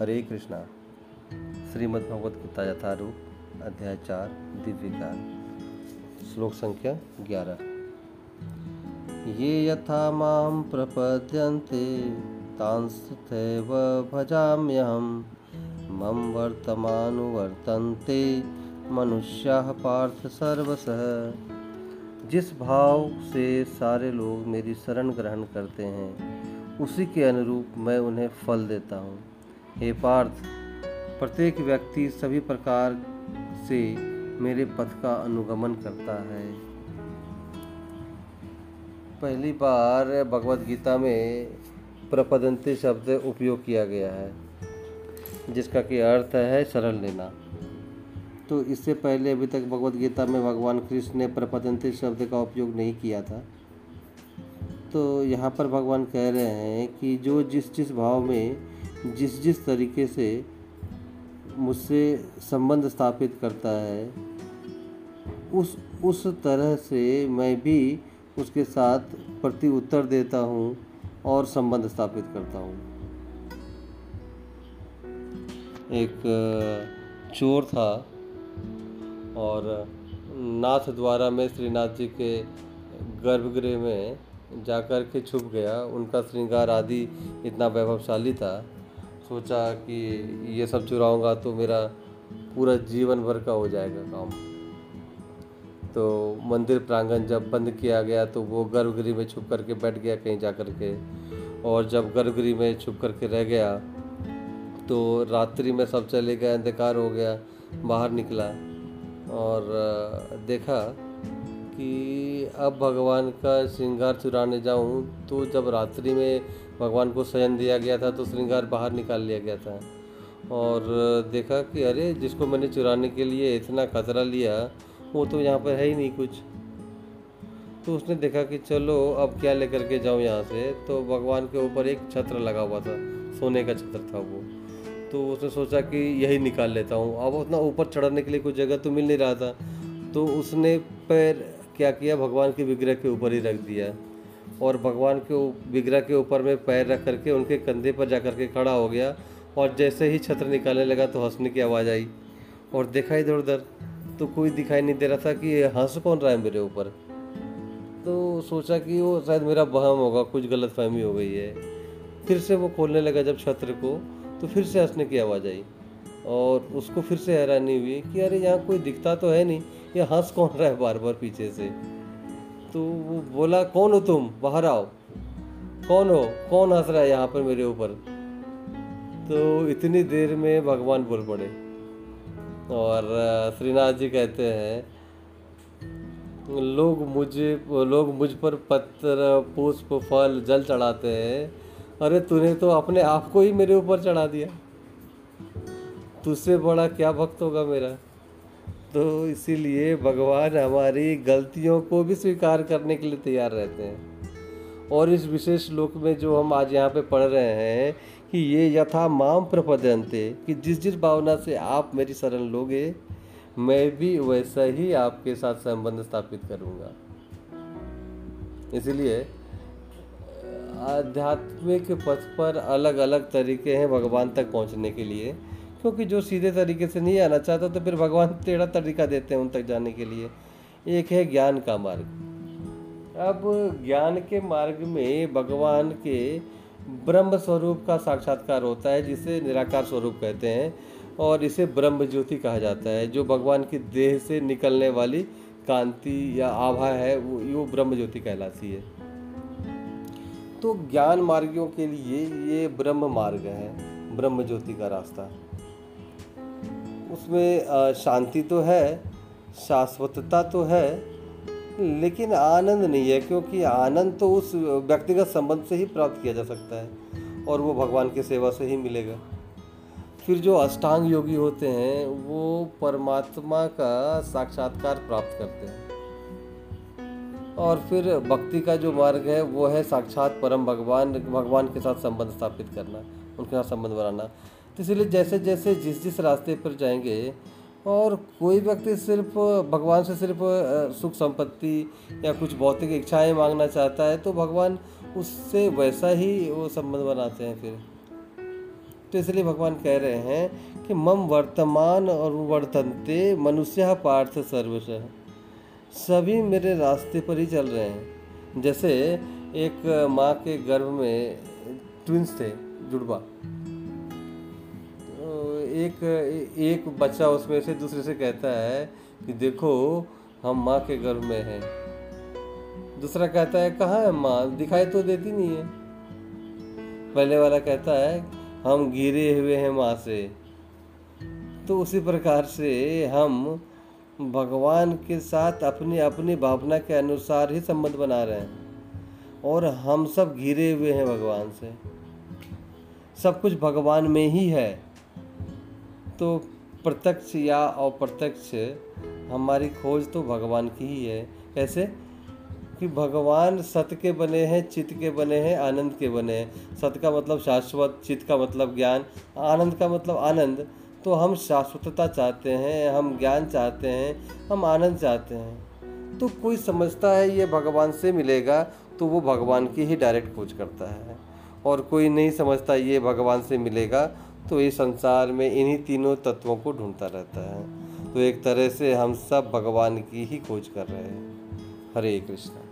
हरे कृष्णा। श्रीमद् भगवत गीता यथारूप, अध्याय चार, दिव्य ज्ञान। श्लोक संख्या ग्यारह। ये यथा माँ प्रपद्यन्ते तांस्तथैव भजाम्यहं। मम वर्तमानुवर्तन्ते, मनुष्याः पार्थ सर्वसः जिस भाव से सारे लोग मेरी शरण ग्रहण करते हैं, उसी के अनुरूप मैं उन्हें फल देता हूँ। हे पार्थ, प्रत्येक व्यक्ति सभी प्रकार से मेरे पथ का अनुगमन करता है। पहली बार भगवत गीता में प्रपदंती शब्द उपयोग किया गया है, जिसका कि अर्थ है शरण लेना। तो इससे पहले अभी तक भगवत गीता में भगवान कृष्ण ने प्रपदंती शब्द का उपयोग नहीं किया था। तो यहाँ पर भगवान कह रहे हैं कि जो जिस जिस भाव में जिस जिस तरीके से मुझसे संबंध स्थापित करता है, उस उस तरह से मैं भी उसके साथ प्रति उत्तर देता हूँ और संबंध स्थापित करता हूँ। एक चोर था और नाथ द्वारा में श्रीनाथ जी के गर्भगृह में जाकर के छुप गया। उनका श्रृंगार आदि इतना वैभवशाली था। सोचा कि ये सब चुराऊँगा तो मेरा पूरा जीवन भर का हो जाएगा काम। तो मंदिर प्रांगण जब बंद किया गया तो वो गर्भगृह में छुप करके बैठ गया कहीं जा कर के और जब गर्भगृह में छुप करके रह गया तो रात्रि में सब चले गए, अंधकार हो गया, बाहर निकला। और देखा कि अब भगवान का श्रृंगार चुराने जाऊँ तो जब रात्रि में भगवान को शयन दिया गया था तो श्रृंगार बाहर निकाल लिया गया था। और देखा कि अरे, जिसको मैंने चुराने के लिए इतना खतरा लिया, वो तो यहाँ पर है ही नहीं कुछ। तो उसने देखा कि चलो, अब क्या लेकर के जाऊँ यहाँ से? तो भगवान के ऊपर एक छत्र लगा हुआ था, सोने का छत्र था वो। तो उसने सोचा कि यही निकाल लेता हूँ। अब उतना ऊपर चढ़ने के लिए कोई जगह तो मिल नहीं रहा था। तो उसने पैर क्या किया, भगवान के विग्रह के ऊपर ही रख दिया। और भगवान के विग्रह के ऊपर में पैर रख करके उनके कंधे पर जा करके खड़ा हो गया और जैसे ही छत्र निकालने लगा तो हंसने की आवाज़ आई। और देखा इधर उधर तो कोई दिखाई नहीं दे रहा था कि हंस कौन रहा है मेरे ऊपर। तो सोचा कि वो शायद मेरा बहम होगा, कुछ गलत फहमी हो गई है। फिर से वो खोलने लगा जब छत्र को तो फिर से हंसने की आवाज़ आई। और उसको फिर से हैरानी हुई कि अरे यहाँ कोई दिखता तो है नहीं, ये हंस कौन रहा है बार बार पीछे से? तो वो बोला, कौन हो तुम? बाहर आओ। कौन हो? कौन हंस रहा है यहाँ पर मेरे ऊपर? तो इतनी देर में भगवान बोल पड़े और श्रीनाथ जी कहते हैं, लोग मुझे, लोग मुझ पर पत्थर पुष्प, फल, जल चढ़ाते हैं। अरे, तूने तो अपने आप को ही मेरे ऊपर चढ़ा दिया। तुझसे बड़ा क्या भक्त होगा मेरा? तो इसीलिए भगवान हमारी गलतियों को भी स्वीकार करने के लिए तैयार रहते हैं। और इस विशेष श्लोक में जो हम आज यहाँ पे पढ़ रहे हैं कि ये यथा माम प्रपदंते कि जिस जिस भावना से आप मेरी शरण लोगे, मैं भी वैसा ही आपके साथ संबंध स्थापित करूँगा। इसलिए आध्यात्मिक पथ पर अलग अलग तरीके हैं भगवान तक पहुँचने के लिए। क्योंकि जो सीधे तरीके से नहीं आना चाहता तो फिर भगवान टेढ़ा तरीका देते हैं उन तक जाने के लिए। एक है ज्ञान का मार्ग। अब ज्ञान के मार्ग में भगवान के ब्रह्म स्वरूप का साक्षात्कार होता है, जिसे निराकार स्वरूप कहते हैं, और इसे ब्रह्म ज्योति कहा जाता है, जो भगवान की देह से निकलने वाली कांति या आभा है, वो वो ब्रह्म ज्योति कहलाती है। तो ज्ञान मार्गियों के लिए ये ब्रह्म मार्ग है, ब्रह्म ज्योति का रास्ता। उसमें शांति तो है, शाश्वतता तो है, लेकिन आनंद नहीं है, क्योंकि आनंद तो उस व्यक्तिगत संबंध से ही प्राप्त किया जा सकता है, और वो भगवान की सेवा से ही मिलेगा। फिर जो अष्टांग योगी होते हैं, वो परमात्मा का साक्षात्कार प्राप्त करते हैं। और फिर भक्ति का जो मार्ग है, वो है साक्षात परम भगवान भगवान के साथ संबंध स्थापित करना, उनके साथ संबंध बनाना। तो इसलिए जैसे जैसे जिस जिस रास्ते पर जाएँगे और कोई व्यक्ति सिर्फ़ भगवान से सिर्फ़ सुख संपत्ति या कुछ भौतिक इच्छाएँ मांगना चाहता है तो भगवान उससे वैसा ही वो संबंध बनाते हैं फिर। तो इसलिए भगवान कह रहे हैं कि मम वर्तमान और वर्तनते मनुष्य पार्थ सर्वश। सभी मेरे रास्ते पर ही चल रहे हैं। जैसे एक माँ के गर्भ में ट्विंस थे, जुड़वा। एक एक बच्चा उसमें से दूसरे से कहता है कि देखो, हम माँ के गर्भ में हैं। दूसरा कहता है, कहाँ है माँ? दिखाई तो देती नहीं है। पहले वाला कहता है, हम गिरे हुए हैं माँ से। तो उसी प्रकार से हम भगवान के साथ अपनी अपनी भावना के अनुसार ही संबंध बना रहे हैं। और हम सब घिरे हुए हैं भगवान से। सब कुछ भगवान में ही है। तो प्रत्यक्ष या अप्रत्यक्ष, हमारी खोज तो भगवान की ही है। कैसे? कि भगवान सत्य के बने हैं, चित्त के बने हैं, आनंद के बने हैं। सत का मतलब शाश्वत, चित्त का मतलब ज्ञान, आनंद का मतलब आनंद। तो हम शाश्वतता चाहते हैं, हम ज्ञान चाहते हैं, हम आनंद चाहते हैं। तो कोई समझता है ये भगवान से मिलेगा तो वो भगवान की ही डायरेक्ट खोज करता है। और कोई नहीं समझता ये भगवान से मिलेगा तो ये संसार में इन्हीं तीनों तत्वों को ढूंढता रहता है। तो एक तरह से हम सब भगवान की ही खोज कर रहे हैं। हरे कृष्ण।